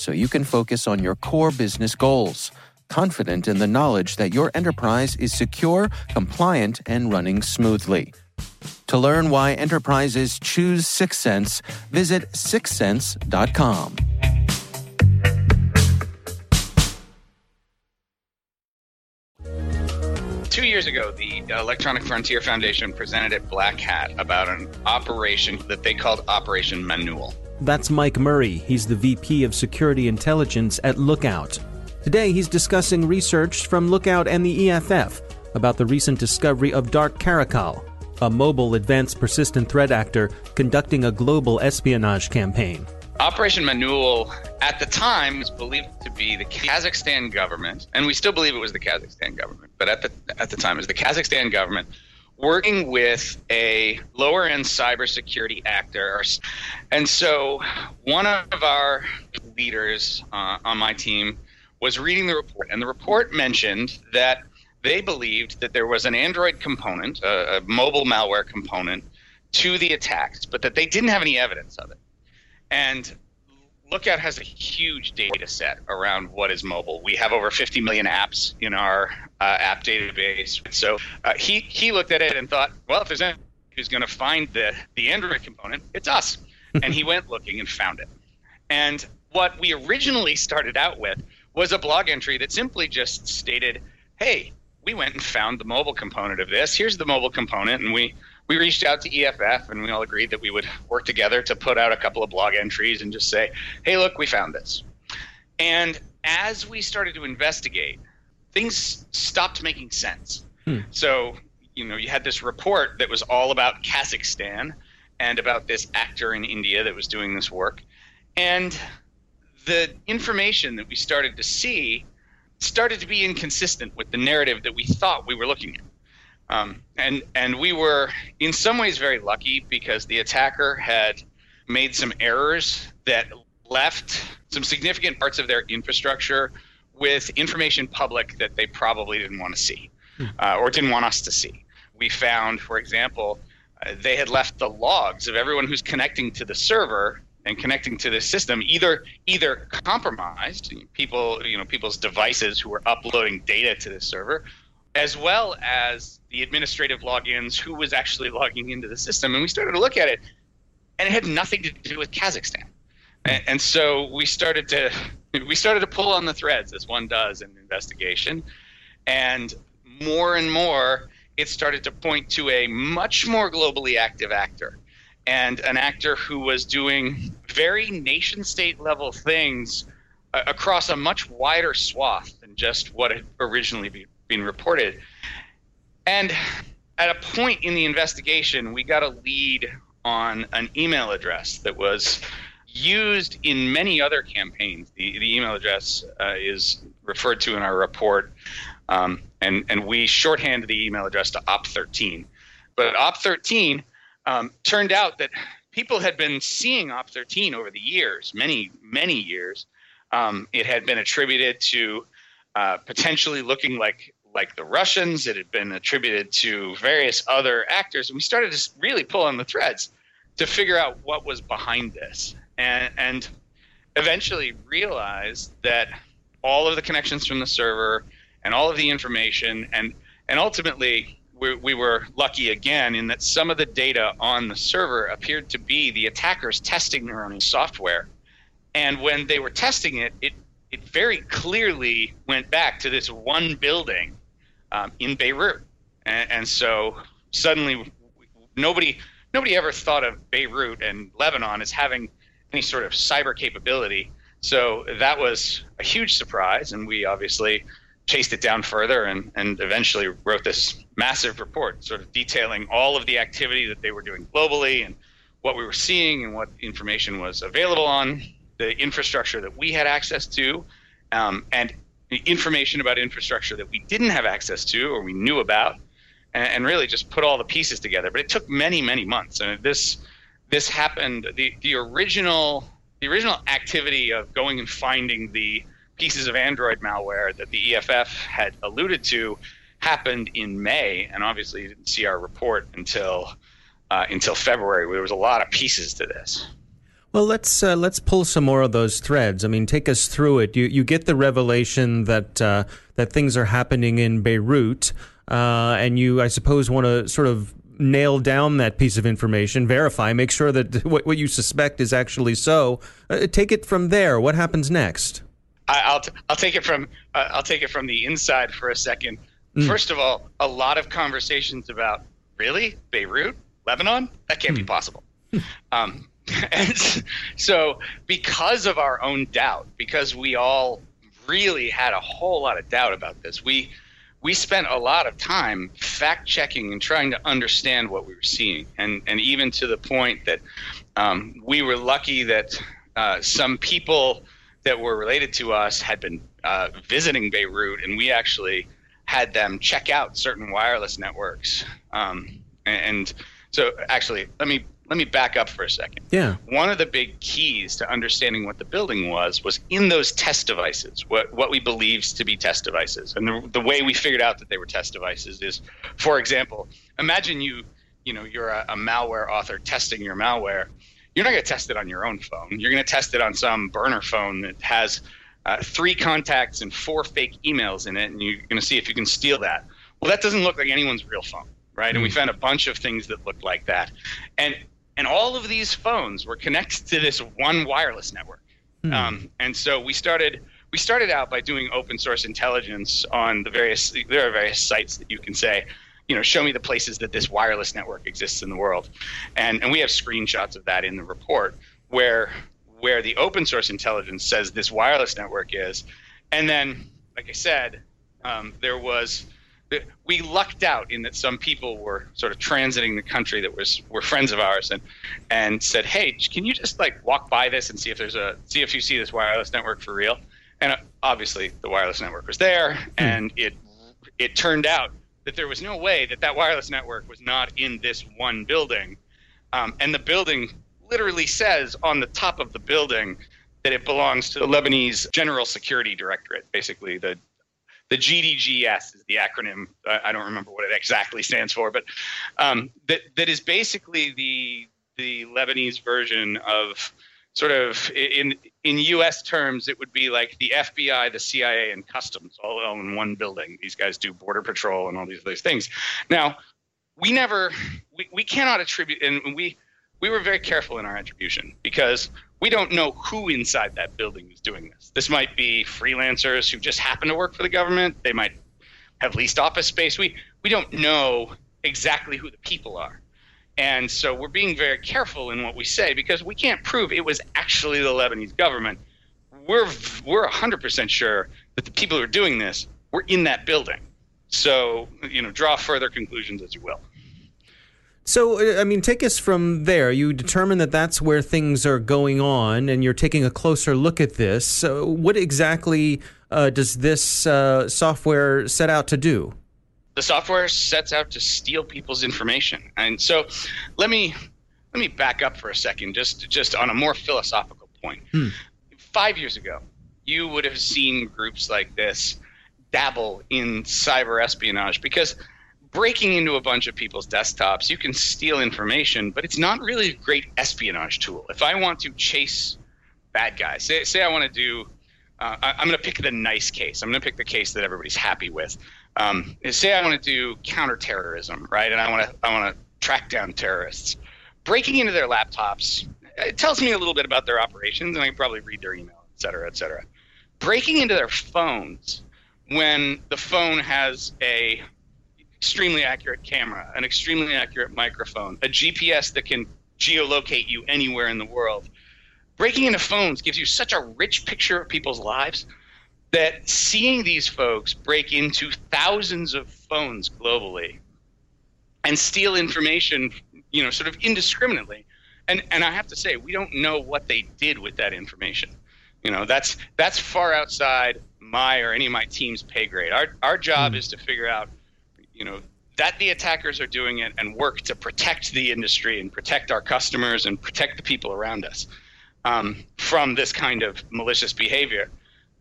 so you can focus on your core business goals. Confident in the knowledge that your enterprise is secure, compliant, and running smoothly. To learn why enterprises choose Syxsense, visit syxsense.com. Two years ago, the Electronic Frontier Foundation presented at Black Hat about an operation that they called Operation Manul. That's Mike Murray. He's the VP of Security Intelligence at Lookout. Today, he's discussing research from Lookout and the EFF about the recent discovery of Dark Caracal, a mobile advanced persistent threat actor conducting a global espionage campaign. Operation Manul at the time was believed to be the Kazakhstan government, and we still believe it was the Kazakhstan government, but at the at the time it was the Kazakhstan government working with a lower end cybersecurity actor. And so one of our leaders uh, on my team was reading the report, and the report mentioned that they believed that there was an Android component, a, a mobile malware component to the attacks, but that they didn't have any evidence of it. And Lookout has a huge data set around what is mobile. We have over 50 million apps in our uh, app database. So uh, he he looked at it and thought, well, if there's anyone who's going to find the the Android component, it's us. and he went looking and found it. And what we originally started out with was a blog entry that simply just stated, "Hey, we went and found the mobile component of this. Here's the mobile component, and we we reached out to EFF and we all agreed that we would work together to put out a couple of blog entries and just say, hey, look, we found this. And as we started to investigate, things stopped making sense. Hmm. So, you know, you had this report that was all about Kazakhstan and about this actor in India that was doing this work. And the information that we started to see started to be inconsistent with the narrative that we thought we were looking at. Um, and and we were in some ways very lucky because the attacker had made some errors that left some significant parts of their infrastructure with information public that they probably didn't want to see hmm. uh, or didn't want us to see. We found, for example, uh, they had left the logs of everyone who's connecting to the server and connecting to the system either either compromised people you know people's devices who were uploading data to this server as well as the administrative logins who was actually logging into the system and we started to look at it and it had nothing to do with kazakhstan. And, and so we started to we started to pull on the threads as one does in an investigation and more and more it started to point to a much more globally active actor and an actor who was doing very nation state level things uh, across a much wider swath than just what had originally be, been reported. And at a point in the investigation, we got a lead on an email address that was used in many other campaigns. The, the email address uh, is referred to in our report, um, and, and we shorthand the email address to OP13. But OP13 um, turned out that people had been seeing OP13 over the years, many, many years. Um, it had been attributed to uh, potentially looking like like the Russians. It had been attributed to various other actors, and we started to really pull on the threads to figure out what was behind this, and, and eventually realized that all of the connections from the server and all of the information, and and ultimately we, we were lucky again in that some of the data on the server appeared to be the attackers testing their own software. And when they were testing it, it, it very clearly went back to this one building um, in Beirut. And, and so suddenly nobody nobody ever thought of Beirut and Lebanon as having any sort of cyber capability. So that was a huge surprise, and we obviously chased it down further and, and eventually wrote this massive report sort of detailing all of the activity that they were doing globally and what we were seeing and what information was available on the infrastructure that we had access to um, and information about infrastructure that we didn't have access to or we knew about and, and, really just put all the pieces together but it took many many months and this this happened the, the original the original activity of going and finding the pieces of Android malware that the EFF had alluded to happened in May, and obviously you didn't see our report until uh, until February. There was a lot of pieces to this. Well, let's uh, let's pull some more of those threads. I mean, take us through it. You you get the revelation that uh, that things are happening in Beirut, uh, and you, I suppose, want to sort of nail down that piece of information, verify, make sure that what, what you suspect is actually so. Uh, take it from there. What happens next? I, will t- I'll take it from uh, I'll take it from the inside for a second. Mm. First of all, a lot of conversations about really Beirut, Lebanon. That can't mm. be possible. um, and so, because of our own doubt, because we all really had a whole lot of doubt about this, we we spent a lot of time fact checking and trying to understand what we were seeing, and and even to the point that um, we were lucky that uh, some people that were related to us had been uh, visiting Beirut, and we actually had them check out certain wireless networks. Um, and, and so, actually, let me let me back up for a second. Yeah. One of the big keys to understanding what the building was was in those test devices, what, what we believed to be test devices. And the, the way we figured out that they were test devices is, for example, imagine you, you know, you're a, a malware author testing your malware you're not going to test it on your own phone. You're going to test it on some burner phone that has uh, three contacts and four fake emails in it, and you're going to see if you can steal that. Well, that doesn't look like anyone's real phone, right? And we hmm. found a bunch of things that looked like that, and and all of these phones were connected to this one wireless network. Mm. Um, and so we started we started out by doing open source intelligence on the various there are various sites that you can say you know, show me the places that this wireless network exists in the world. And, and we have screenshots of that in the report where, where the open source intelligence says this wireless network is. And then, like I said, um, there was, we lucked out in that some people were sort of transiting the country that was were friends of ours and and said, "Hey, can you just like walk by this and see if there's a see if you see this wireless network for real?" And uh, obviously, the wireless network was there, hmm. and it it turned out that there was no way that that wireless network was not in this one building. Um, and the building literally says on the top of the building that it belongs to the Lebanese General Security Directorate, basically the the GDGS is the acronym. I don't remember what it exactly stands for, but um, that that is basically the the Lebanese version of sort of in in U.S. terms, it would be like the FBI, the CIA, and Customs all, all in one building. These guys do border patrol and all these other things. Now, we never, we, we cannot attribute, and we we were very careful in our attribution because we don't know who inside that building is doing this. This might be freelancers who just happen to work for the government. They might have leased office space. We we don't know exactly who the people are. And so we're being very careful in what we say because we can't prove it was actually the Lebanese government. We're we're 100% sure that the people who are doing this were in that building. So, you know, draw further conclusions as you will. So, uh, I mean, take us from there. You determine that that's where things are going on, and you're taking a closer look at this. So, what exactly uh, does this uh, software set out to do? The software sets out to steal people's information, and so let me let me back up for a second, just just on a more philosophical point. Hmm. Five years ago, you would have seen groups like this dabble in cyber espionage because breaking into a bunch of people's desktops, you can steal information, but it's not really a great espionage tool. If I want to chase bad guys, say, say I want to do, uh, I, am going to pick the nice case. I'm going to pick the case that everybody's happy with. Um, say I want to do counterterrorism, right? And I want to, I want to track down terrorists. Breaking into their laptops, it tells me a little bit about their operations, and I can probably read their email, et cetera, et cetera. Breaking into their phones when the phone has a extremely accurate camera, an extremely accurate microphone, a GPS that can geolocate you anywhere in the world. Breaking into phones gives you such a rich picture of people's lives that seeing these folks break into thousands of phones globally and steal information, you know, sort of indiscriminately. And and I have to say, we don't know what they did with that information. You know, that's that's far outside my or any of my team's pay grade. Our our job mm. is to figure out you know that the attackers are doing it and work to protect the industry and protect our customers and protect the people around us um, from this kind of malicious behavior.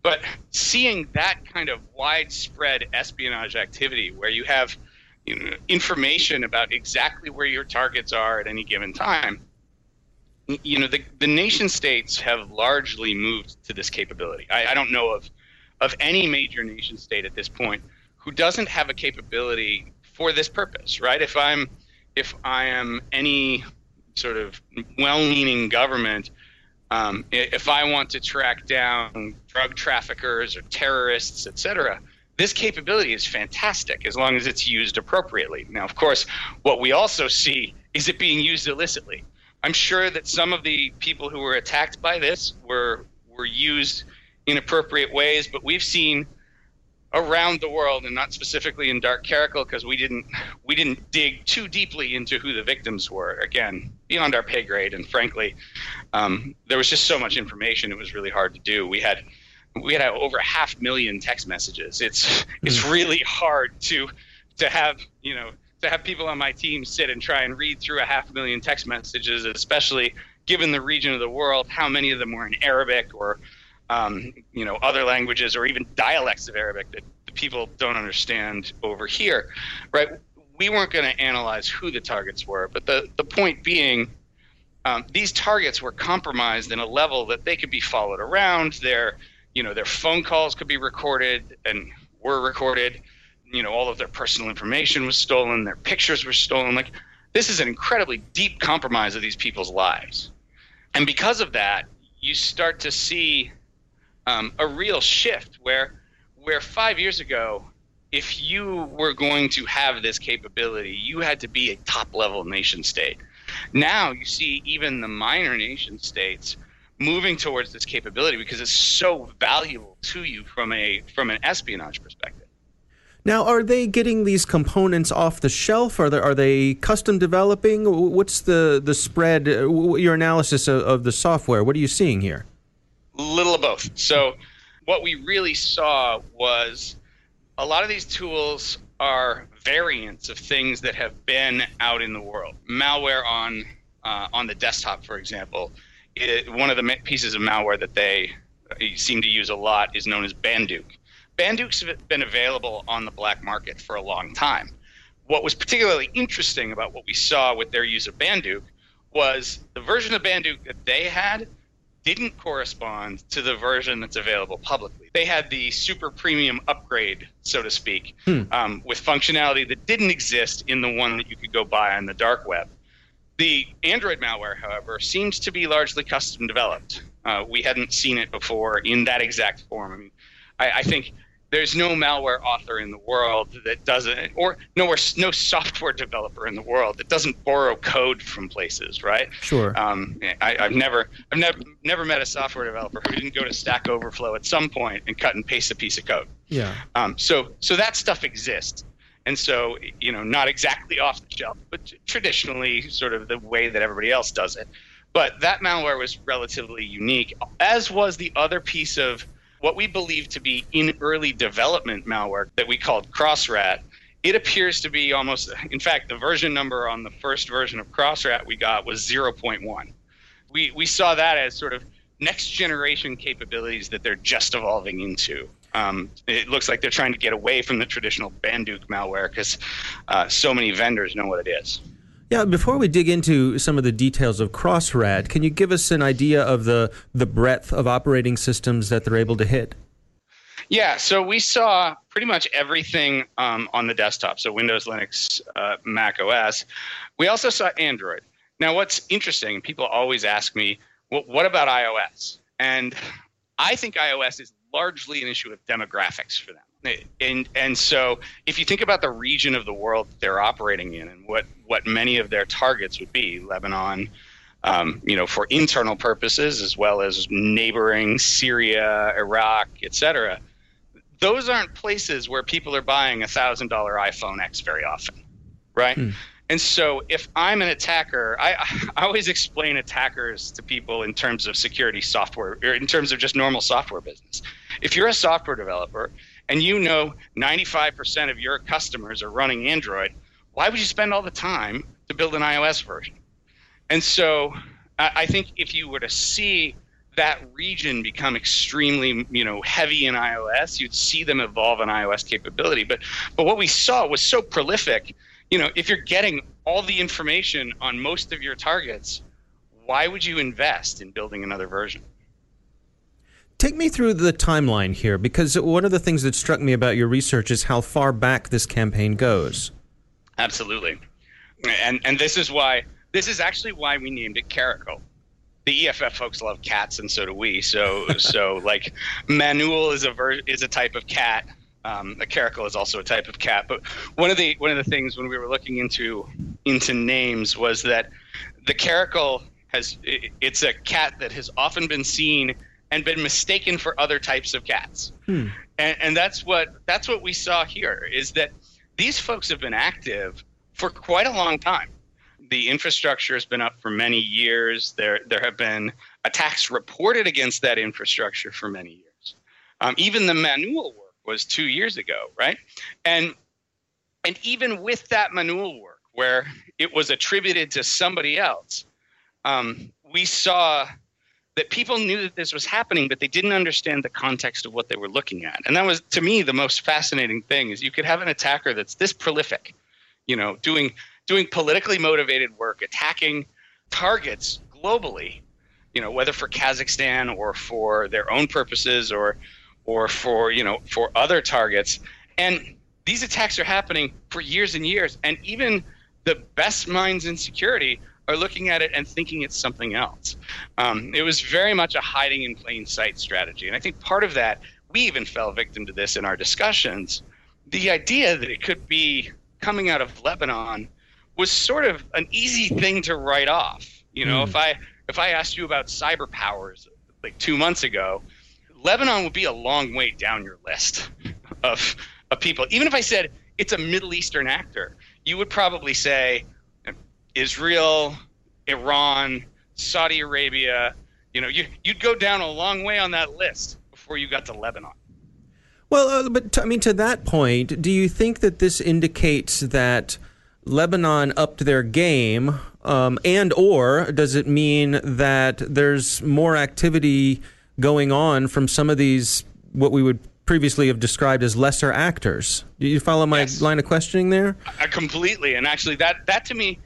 But seeing that kind of widespread espionage activity where you have you know, information about exactly where your targets are at any given time, you know, the, the nation states have largely moved to this capability. I, I don't know of, of any major nation state at this point who doesn't have a capability for this purpose, right? If I'm if I am any sort of well-meaning government, um, if I want to track down drug traffickers or terrorists, et cetera, this capability is fantastic as long as it's used appropriately. Now, of course, what we also see is it being used illicitly. I'm sure that some of the people who were attacked by this were were used in appropriate ways, but we've seen around the world and not specifically in Dark Caracal because we didn't we didn't dig too deeply into who the victims were. Again, beyond our pay grade, and frankly, um, there was just so much information; it was really hard to do. We had we had over a half million text messages. It's it's hmm. really hard to to have you know to have people on my team sit and try and read through a half million text messages, especially given the region of the world, how many of them were in Arabic or um, you know, other languages or even dialects of Arabic that the people don't understand over here, right? We weren't going to analyze who the targets were, but the, the point being, um, these targets were compromised in a level that they could be followed around. Their, you know, their phone calls could be recorded and were recorded. You know, all of their personal information was stolen. Their pictures were stolen. Like, this is an incredibly deep compromise of these people's lives. And because of that, you start to see um, a real shift where where five years ago if you were going to have this capability you had to be a top level nation state now you see even the minor nation states moving towards this capability because it's so valuable to you from a from an espionage perspective now, are they getting these components off the shelf? Are they, are they custom developing? What's the, the spread, your analysis of, of the software? What are you seeing here? Little of both. So, what we really saw was a lot of these tools are variants of things that have been out in the world. Malware on uh, on the desktop, for example, it, one of the pieces of malware that they uh, seem to use a lot is known as Bandook. Bandook's been available on the black market for a long time. What was particularly interesting about what we saw with their use of Bandook was the version of Bandook that they had didn't correspond to the version that's available publicly. They had the super premium upgrade, so to speak, hmm. um, with functionality that didn't exist in the one that you could go buy on the dark web. The Android malware, however, seems to be largely custom developed. Uh, we hadn't seen it before in that exact form. I mean, I, I think there's no malware author in the world that doesn't, or nowhere, no software developer in the world that doesn't borrow code from places, right? Sure. Um, I, have never, I've never, never met a software developer who didn't go to Stack Overflow at some point and cut and paste a piece of code. Yeah. Um, so, so that stuff exists, and so you know, not exactly off the shelf, but traditionally, sort of the way that everybody else does it. But that malware was relatively unique, as was the other piece of what we believe to be in early development malware that we called CrossRAT. It appears to be almost, in fact, the version number on the first version of CrossRAT we got was 0.1. We, we saw that as sort of next generation capabilities that they're just evolving into. Um, it looks like they're trying to get away from the traditional Bandook malware because uh, so many vendors know what it is. Yeah, before we dig into some of the details of CrossRAT, can you give us an idea of the, the breadth of operating systems that they're able to hit? Yeah, so we saw pretty much everything um, on the desktop. So Windows, Linux, uh, Mac OS. We also saw Android. Now, what's interesting, people always ask me, well, what about iOS? And I think iOS is largely an issue of demographics for them and and so if you think about the region of the world they're operating in and what what many of their targets would be lebanon um, you know for internal purposes as well as neighboring syria iraq etc those aren't places where people are buying a thousand dollar iphone x very often right hmm. and so if i'm an attacker I, I always explain attackers to people in terms of security software or in terms of just normal software business if you're a software developer and you know 95% of your customers are running Android, why would you spend all the time to build an iOS version? And so I think if you were to see that region become extremely, you know, heavy in iOS, you'd see them evolve an iOS capability. But but what we saw was so prolific. You know, if you're getting all the information on most of your targets, why would you invest in building another version? Take me through the timeline here, because one of the things that struck me about your research is how far back this campaign goes. Absolutely, and and this is why this is actually why we named it Caracal. The EFF folks love cats, and so do we. So so like Manul is a ver- is a type of cat. Um, a caracal is also a type of cat. But one of the one of the things when we were looking into into names was that the caracal has it, it's a cat that has often been seen and been mistaken for other types of cats. Hmm. And, and that's what that's what we saw here is that these folks have been active for quite a long time. The infrastructure has been up for many years. There there have been attacks reported against that infrastructure for many years. Um, even the Manul work was two years ago, right? And and even with that Manul work, where it was attributed to somebody else, um, we saw that people knew that this was happening, but they didn't understand the context of what they were looking at. And that was, to me, the most fascinating thing is you could have an attacker that's this prolific, you know, doing doing politically motivated work, attacking targets globally, you know, whether for Kazakhstan or for their own purposes or or for you know for other targets. And these attacks are happening for years and years, and even the best minds in security are looking at it and thinking it's something else. Um, it was very much a hiding in plain sight strategy. And I think part of that, we even fell victim to this in our discussions. The idea that it could be coming out of Lebanon was sort of an easy thing to write off. You know, mm. if I if I asked you about cyber powers like two months ago, Lebanon would be a long way down your list of of people. Even if I said it's a Middle Eastern actor, you would probably say, Israel, Iran, Saudi Arabia. You know, you, you'd go down a long way on that list before you got to Lebanon. Well, uh, but I mean, to that point, do you think that this indicates that Lebanon upped their game, um, and or does it mean that there's more activity going on from some of these what we would previously have described as lesser actors? Do you follow my yes. line of questioning there? I, completely, and actually, that that to me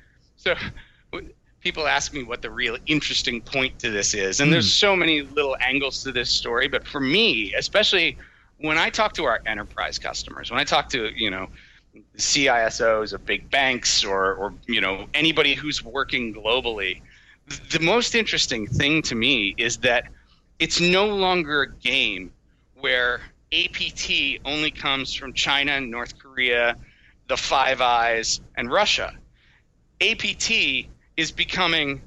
so people ask me what the real interesting point to this is, and mm. there's so many little angles to this story. But for me, especially when I talk to our enterprise customers, when I talk to you know CISOs of big banks or or you know anybody who's working globally, the most interesting thing to me is that it's no longer a game where APT only comes from China, North Korea, the Five Eyes, and Russia. APT is becoming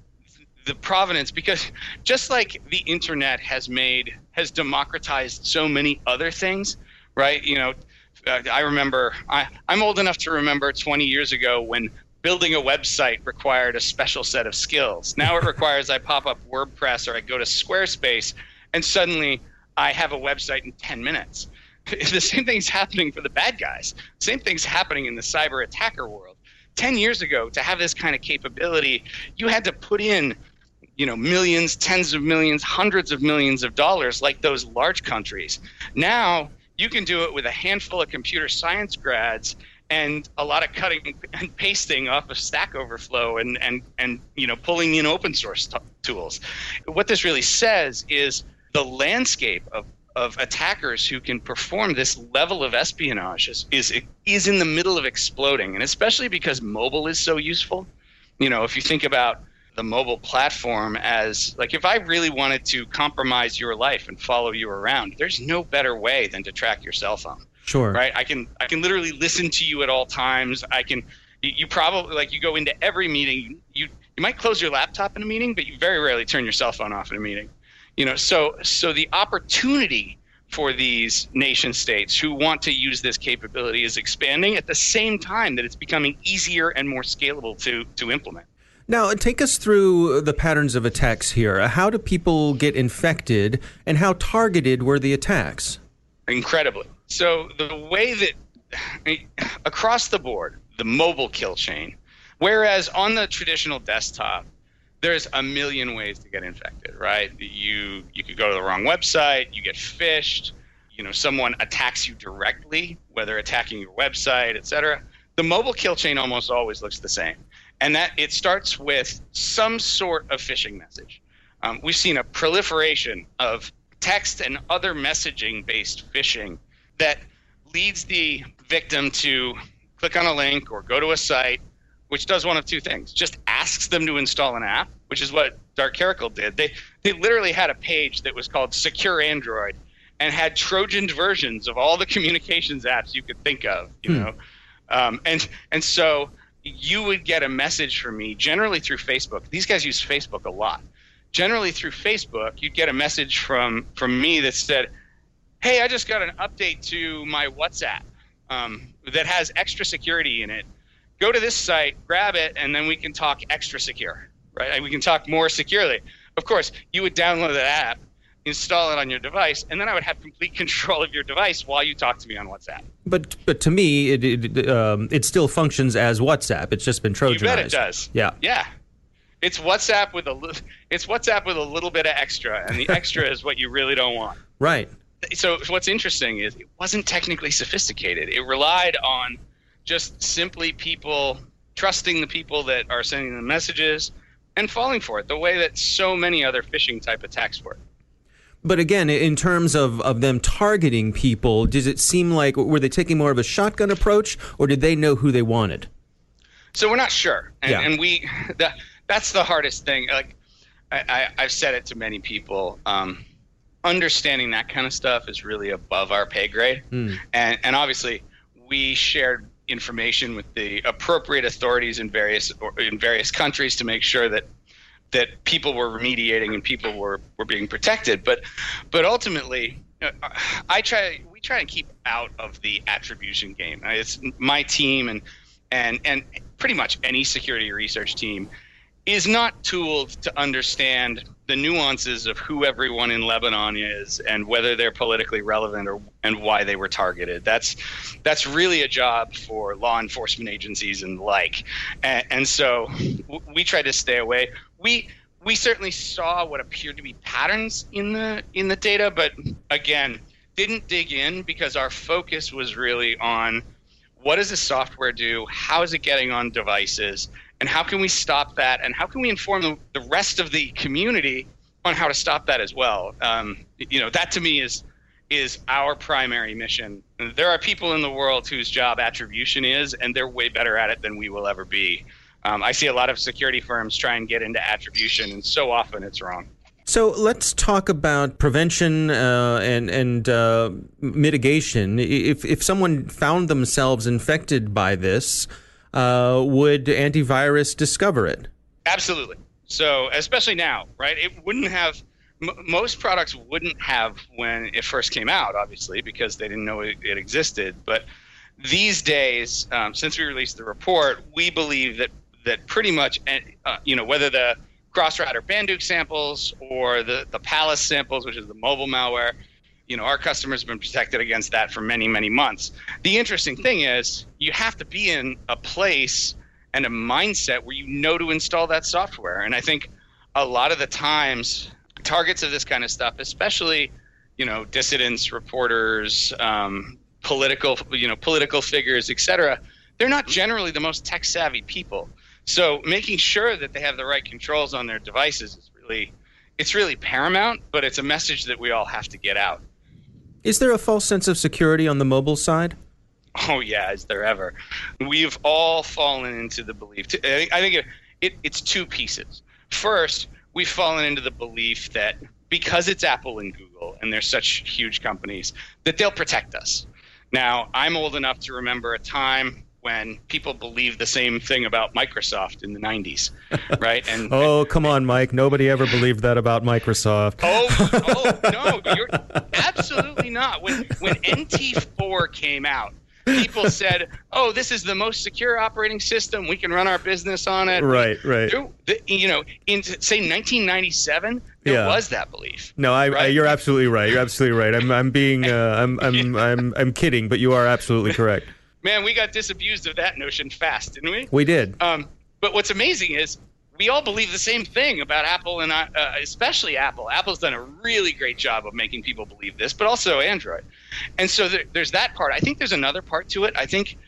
the provenance because just like the internet has made has democratized so many other things right? You know i remember I, i'm old enough to remember 20 years ago when building a website required a special set of skills. Now it requires i pop up wordpress or i go to squarespace and suddenly i have a website in 10 minutes. The same thing's happening for the bad guys. Same thing's happening in the cyber attacker world 10 years ago to have this kind of capability you had to put in you know millions tens of millions hundreds of millions of dollars like those large countries. Now you can do it with a handful of computer science grads and a lot of cutting and pasting off of stack overflow and and and you know pulling in open source t- tools. What this really says is the landscape of of attackers who can perform this level of espionage is, is is in the middle of exploding, and especially because mobile is so useful. You know, if you think about the mobile platform as like if I really wanted to compromise your life and follow you around, there's no better way than to track your cell phone. Sure. Right. I can I can literally listen to you at all times. I can you, you probably like you go into every meeting. You you might close your laptop in a meeting, but you very rarely turn your cell phone off in a meeting you know so so the opportunity for these nation states who want to use this capability is expanding at the same time that it's becoming easier and more scalable to to implement now, uh, take us through uh, the patterns of attacks here. Uh, how do people get infected, and how targeted were the attacks? Incredibly. So, the way that across the board, the mobile kill chain, whereas on the traditional desktop, there's a million ways to get infected, right? You you could go to the wrong website, you get phished, you know, someone attacks you directly, whether attacking your website, etc. The mobile kill chain almost always looks the same, and that it starts with some sort of phishing message. Um, we've seen a proliferation of text and other messaging-based phishing that leads the victim to click on a link or go to a site which does one of two things. Just asks them to install an app which is what dark caracal did. They they literally had a page that was called secure android and had trojan versions of all the communications apps you could think of you hmm. know? Um, and and so you would get a message from me generally through facebook. These guys use facebook a lot. Generally through facebook you'd get a message from from me that said hey i just got an update to my whatsapp um, that has extra security in it go to this site, grab it, and then we can talk extra secure, right? And we can talk more securely. Of course, you would download that app, install it on your device, and then I would have complete control of your device while you talk to me on WhatsApp. But but to me, it it, um, it still functions as WhatsApp. It's just been trojanized. You bet it does. Yeah. Yeah. It's WhatsApp with a it's WhatsApp with a little bit of extra, and the extra is what you really don't want. Right. So what's interesting is it wasn't technically sophisticated. It relied on just simply people trusting the people that are sending the messages and falling for it the way that so many other phishing type attacks work. But again, in terms of, of them targeting people, does it seem like were they taking more of a shotgun approach or did they know who they wanted? So we're not sure. And, yeah. and we that, that's the hardest thing. Like I, I, have said it to many people. Um, understanding that kind of stuff is really above our pay grade. Mm. And, and obviously, we shared information with the appropriate authorities in various in various countries to make sure that that people were remediating and people were, were being protected. But but ultimately, uh, I try we try and keep out of the attribution game. It's my team and and and pretty much any security research team is not tooled to understand the nuances of who everyone in Lebanon is and whether they're politically relevant or and why they were targeted. That's that's really a job for law enforcement agencies and the like. And, and so we try to stay away. We we certainly saw what appeared to be patterns in the in the data, but again, didn't dig in because our focus was really on what does the software do? How is it getting on devices? And how can we stop that? And how can we inform the, the rest of the community on how to stop that as well? Um, you know that to me is is our primary mission. There are people in the world whose job attribution is and they're way better at it than we will ever be. Um, i see a lot of security firms try and get into attribution and so often it's wrong. So let's talk about prevention uh, and and uh, mitigation. If if someone found themselves infected by this, uh, would antivirus discover it? Absolutely. So especially now, right? It wouldn't have most products wouldn't have when it first came out, obviously, because they didn't know it, it existed. But these days, um, since we released the report, we believe that that pretty much, uh, you know, whether the CrossRAT or samples or the, the Pallas samples, which is the mobile malware. You know, our customers have been protected against that for many, many months. The interesting thing is you have to be in a place and a mindset where you know to install that software. And I think a lot of the times targets of this kind of stuff, especially, you know, dissidents, reporters, um, political, you know, political figures, etc., they're not generally the most tech savvy people. So making sure that they have the right controls on their devices is really it's really paramount, but it's a message that we all have to get out. Is there a false sense of security on the mobile side? Oh yeah, is there ever? We've all fallen into the belief. I think it, it, it's two pieces. First, we've fallen into the belief that because it's Apple and Google and they're such huge companies that they'll protect us. Now, I'm old enough to remember a time when people believed the same thing about Microsoft in the 90s, right? And oh, come on, Mike. Nobody ever believed that about Microsoft. oh, oh no, you're absolutely not. When when NT4 came out, people said, "Oh, this is the most secure operating system. We can run our business on it." Right, right. You know, in say 1997, there yeah. was that belief. No, I, right? I, you're absolutely right. You're absolutely right. I'm, I'm being, uh, I'm, I'm, I'm, I'm kidding, but you are absolutely correct man, we got disabused of that notion fast, didn't we? We did. Um, but what's amazing is we all believe the same thing about Apple and uh, especially Apple. Apple's done a really great job of making people believe this, but also Android. And so there, there's that part. I think there's another part to it. I think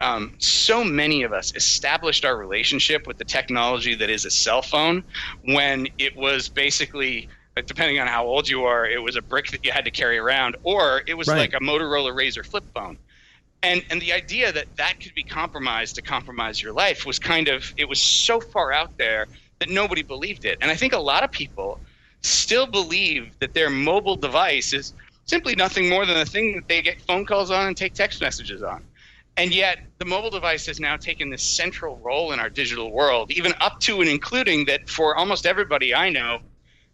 um, so many of us established our relationship with the technology that is a cell phone when it was basically depending on how old you are, it was a brick that you had to carry around, or it was right. like a Motorola RAZR flip phone and and the idea that that could be compromised to compromise your life was kind of it was so far out there that nobody believed it. And i think a lot of people still believe that their mobile device is simply nothing more than a thing that they get phone calls on and take text messages on. And yet the mobile device has now taken this central role in our digital world even up to and including that for almost everybody i know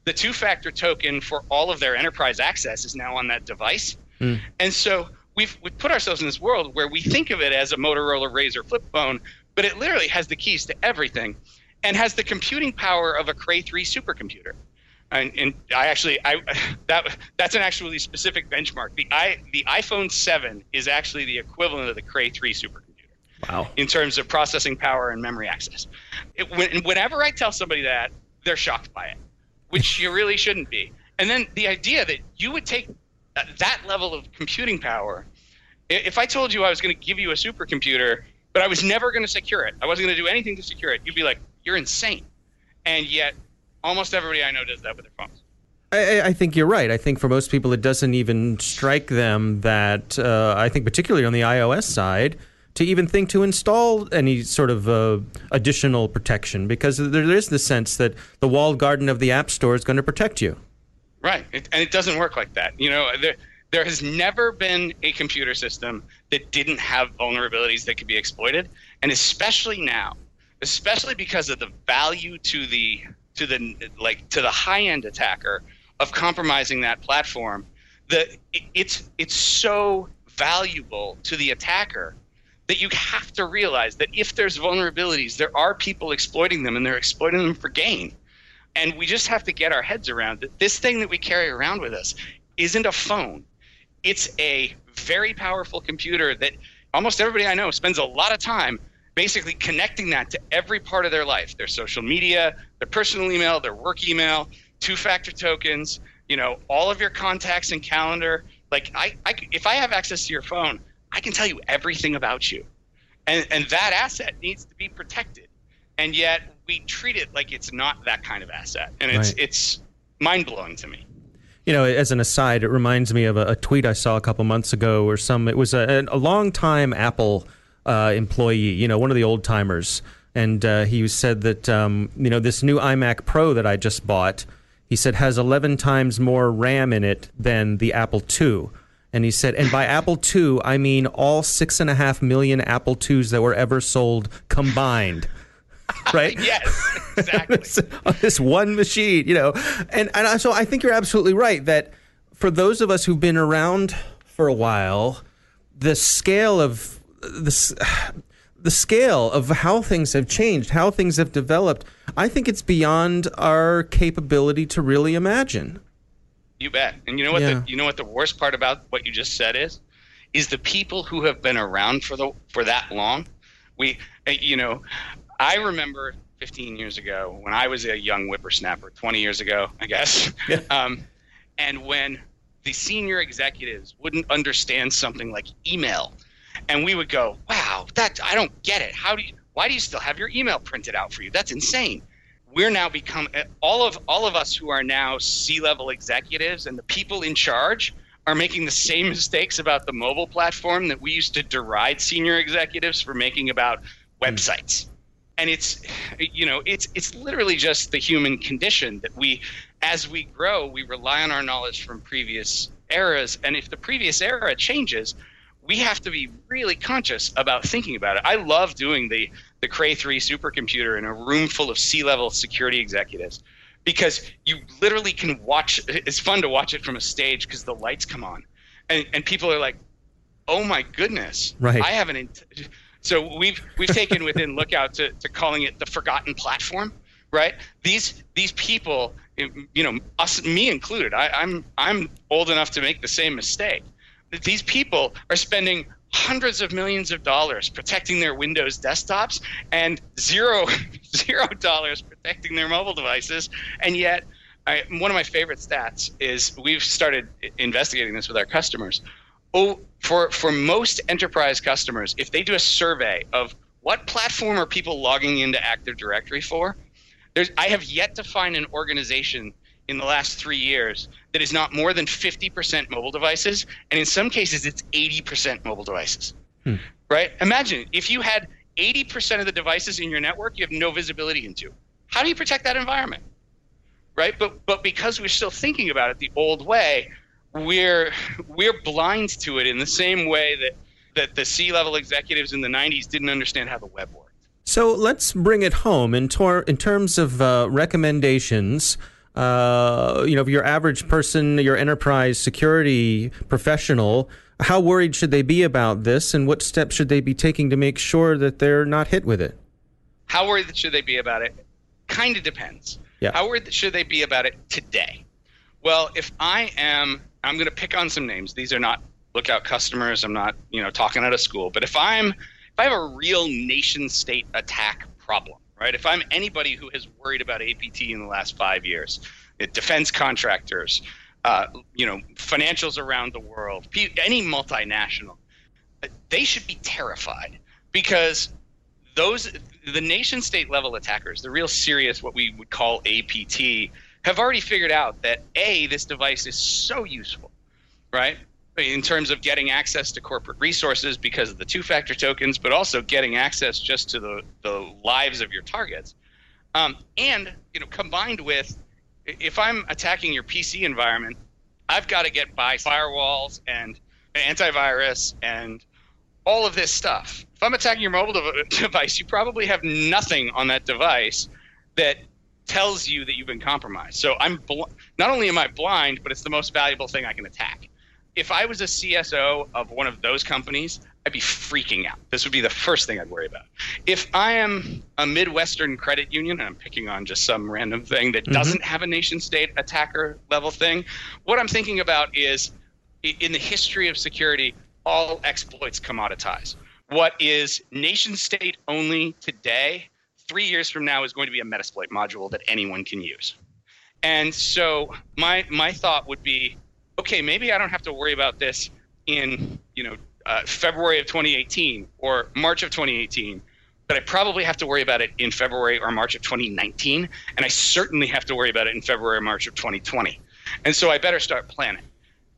the two factor token for all of their enterprise access is now on that device. Mm. and so we've we've put ourselves in this world where we think of it as a Motorola RAZR flip phone, but it literally has the keys to everything, and has the computing power of a Cray 3 supercomputer. And, and I actually I that that's an actually specific benchmark. The i the iPhone 7 is actually the equivalent of the Cray 3 supercomputer. Wow. In terms of processing power and memory access. It, when, whenever I tell somebody that, they're shocked by it, which you really shouldn't be. And then the idea that you would take that level of computing power. If I told you I was going to give you a supercomputer, but I was never going to secure it, I wasn't going to do anything to secure it, you'd be like, you're insane. And yet, almost everybody I know does that with their phones. I, I, think you're right. I think for most people, it doesn't even strike them that, uh, I think, particularly on the iOS side, to even think to install any sort of uh, additional protection because there is the sense that the walled garden of the App Store is going to protect you. Right, it, and it doesn't work like that. You know, there there has never been a computer system that didn't have vulnerabilities that could be exploited, and especially now, especially because of the value to the to the like to the high end attacker of compromising that platform. The it's it's so valuable to the attacker that you have to realize that if there's vulnerabilities, there are people exploiting them, and they're exploiting them for gain. And we just have to get our heads around that this thing that we carry around with us isn't a phone. It's a very powerful computer that almost everybody I know spends a lot of time basically connecting that to every part of their life their social media, their personal email, their work email, two factor tokens, you know, all of your contacts and calendar. Like, I, I, if I have access to your phone, I can tell you everything about you. And, and that asset needs to be protected. and yet we treat it like it's not that kind of asset, and it's Right. it's mind blowing to me. You know, as an aside, it reminds me of a, a tweet I saw a couple months ago, or some it was a, a long time Apple uh, employee, you know, one of the old timers, and uh, he said that um, you know this new iMac Pro that I just bought, he said has 11 times more RAM in it than the Apple II. And he said, and by Apple II, I mean all six and a half million Apple IIs that were ever sold combined. Right? Yes, exactly. on this one machine, you know. And and I- so I think you're absolutely right that for those of us who've been around for a while, the scale of this the scale of how things have changed, how things have developed, I think it's beyond our capability to really imagine. You bet. And you know what Yeah. the you know what the worst part about what you just said is is the people who have been around for the for that long. We uh, you know, I remember 15 years ago when I was a young whippersnapper, 20 years ago, I guess. Yeah. Um, and when the senior executives wouldn't understand something like email and we would go, "Wow, that I don't get it. How do you why do you still have your email printed out for you? That's insane." we're now become all of all of us who are now C-level executives and the people in charge are making the same mistakes about the mobile platform that we used to deride senior executives for making about websites. And it's you know, it's it's literally just the human condition that we as we grow, we rely on our knowledge from previous eras and if the previous era changes, we have to be really conscious about thinking about it. I love doing the the Cray 3 supercomputer in a room full of C-level security executives because you literally can watch it's fun to watch it from a stage because the lights come on and and people are like oh my goodness Right. i haven't so we've we've taken within lookout to, to calling it the forgotten platform right these these people you know us me included I, i'm i'm old enough to make the same mistake these people are spending hundreds of millions of dollars protecting their Windows desktops and zero zero dollars protecting their mobile devices, and yet. I, one of my favorite stats is we've started investigating this with our customers. Oh, for for most enterprise customers, if they do a survey of what platform are people logging into Active Directory for, there's I have yet to find an organization in the last three years that is not more than 50% mobile devices, and in some cases it's 80% mobile devices. Hmm. Right? Imagine if you had 80% of the devices in your network you have no visibility into. How do you protect that environment? Right? But but because we're still thinking about it the old way, we're we're blind to it in the same way that that the C-level executives in the 90s didn't understand how the web worked. So let's bring it home in, tor- in terms of uh, recommendations. Uh, you know, your average person, your enterprise security professional, how worried should they be about this, and what steps should they be taking to make sure that they're not hit with it? How worried should they be about it? Kind of depends. Yeah. How worried should they be about it today? Well, if I am, I'm going to pick on some names. These are not lookout customers. I'm not, you know, talking out of school. But if I'm, if I have a real nation state attack problem, right? If I'm anybody who has worried about APT in the last five years, defense contractors, uh, you know, financials around the world, any multinational, uh, they should be terrified because those the nation state level attackers, the real serious what we would call APT, have already figured out that a this device is so useful, right? In terms of getting access to corporate resources because of the two-factor tokens, but also getting access just to the, the lives of your targets, um, and you know combined with if I'm attacking your PC environment, I've got to get by firewalls and antivirus and all of this stuff. If I'm attacking your mobile dev- device, you probably have nothing on that device that tells you that you've been compromised. So I'm bl- not only am I blind, but it's the most valuable thing I can attack. If I was a CSO of one of those companies, I'd be freaking out. This would be the first thing I'd worry about. If I am a Midwestern credit union, and I'm picking on just some random thing that mm-hmm. doesn't have a nation state attacker level thing, what I'm thinking about is in the history of security, all exploits commoditize. What is nation state only today, three years from now, is going to be a Metasploit module that anyone can use. And so my my thought would be, okay, maybe I don't have to worry about this in you know uh, February of 2018 or March of 2018. but I probably have to worry about it in February or March of 2019. And I certainly have to worry about it in February or March of 2020. And so I better start planning.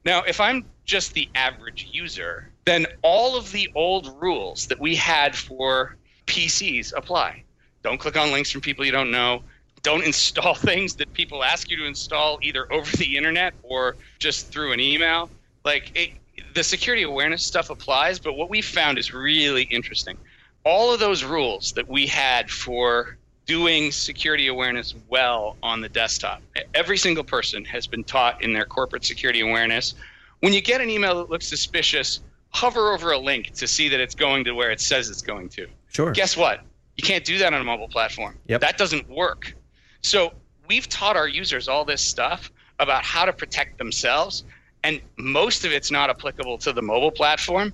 Now, if I'm just the average user, then all of the old rules that we had for PCs apply. Don't click on links from people you don't know. Don't install things that people ask you to install either over the internet or just through an email. Like it, the security awareness stuff applies, but what we found is really interesting all of those rules that we had for doing security awareness well on the desktop, every single person has been taught in their corporate security awareness. When you get an email that looks suspicious, hover over a link to see that it's going to where it says it's going to. Sure. Guess what? You can't do that on a mobile platform. Yep. That doesn't work. So we've taught our users all this stuff about how to protect themselves, and most of it's not applicable to the mobile platform.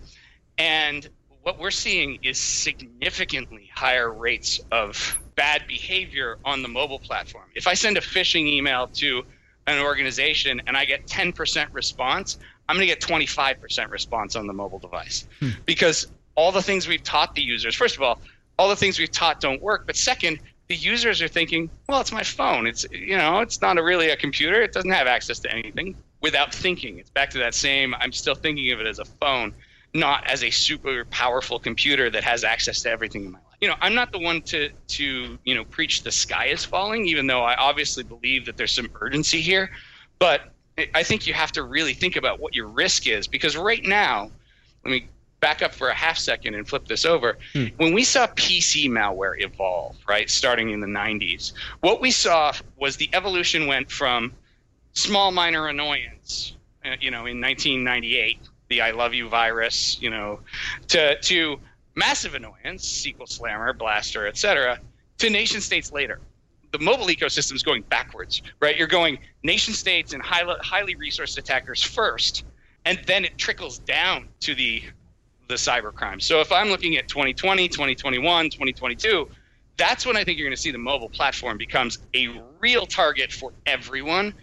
And what we're seeing is significantly higher rates of bad behavior on the mobile platform. If I send a phishing email to an organization and I get 10% response, I'm going to get 25% response on the mobile device hmm. because all the things we've taught the users, first of all, all the things we've taught don't work. But second, the users are thinking, well, it's my phone. It's you know, it's not a really a computer. It doesn't have access to anything without thinking. It's back to that same. I'm still thinking of it as a phone not as a super powerful computer that has access to everything in my life. You know, I'm not the one to to you know preach the sky is falling, even though I obviously believe that there's some urgency here. But I think you have to really think about what your risk is because right now, let me back up for a half second and flip this over. Hmm. When we saw PC malware evolve, right, starting in the 90s, what we saw was the evolution went from small minor annoyance, uh, you know, in 1998 the I love you virus, you know, to to massive annoyance, SQL Slammer, Blaster, etc., to nation states later. The mobile ecosystem is going backwards, right? You're going nation states and highly, highly resourced attackers first, and then it trickles down to the the cyber crime. So if I'm looking at 2020, 2021, 2022, that's when I think you're going to see the mobile platform becomes a real target for everyone.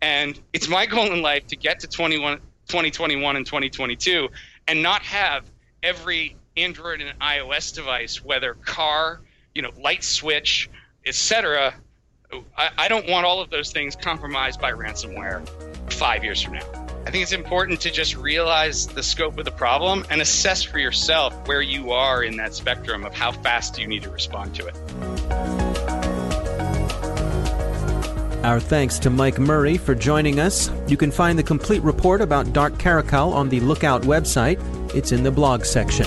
And it's my goal in life to get to 21, 2021 and 2022 and not have every Android and iOS device, whether car, you know, light switch, etc. I, I don't want all of those things compromised by ransomware five years from now. I think it's important to just realize the scope of the problem and assess for yourself where you are in that spectrum of how fast you need to respond to it. Our thanks to Mike Murray for joining us. You can find the complete report about Dark Caracal on the Lookout website. It's in the blog section.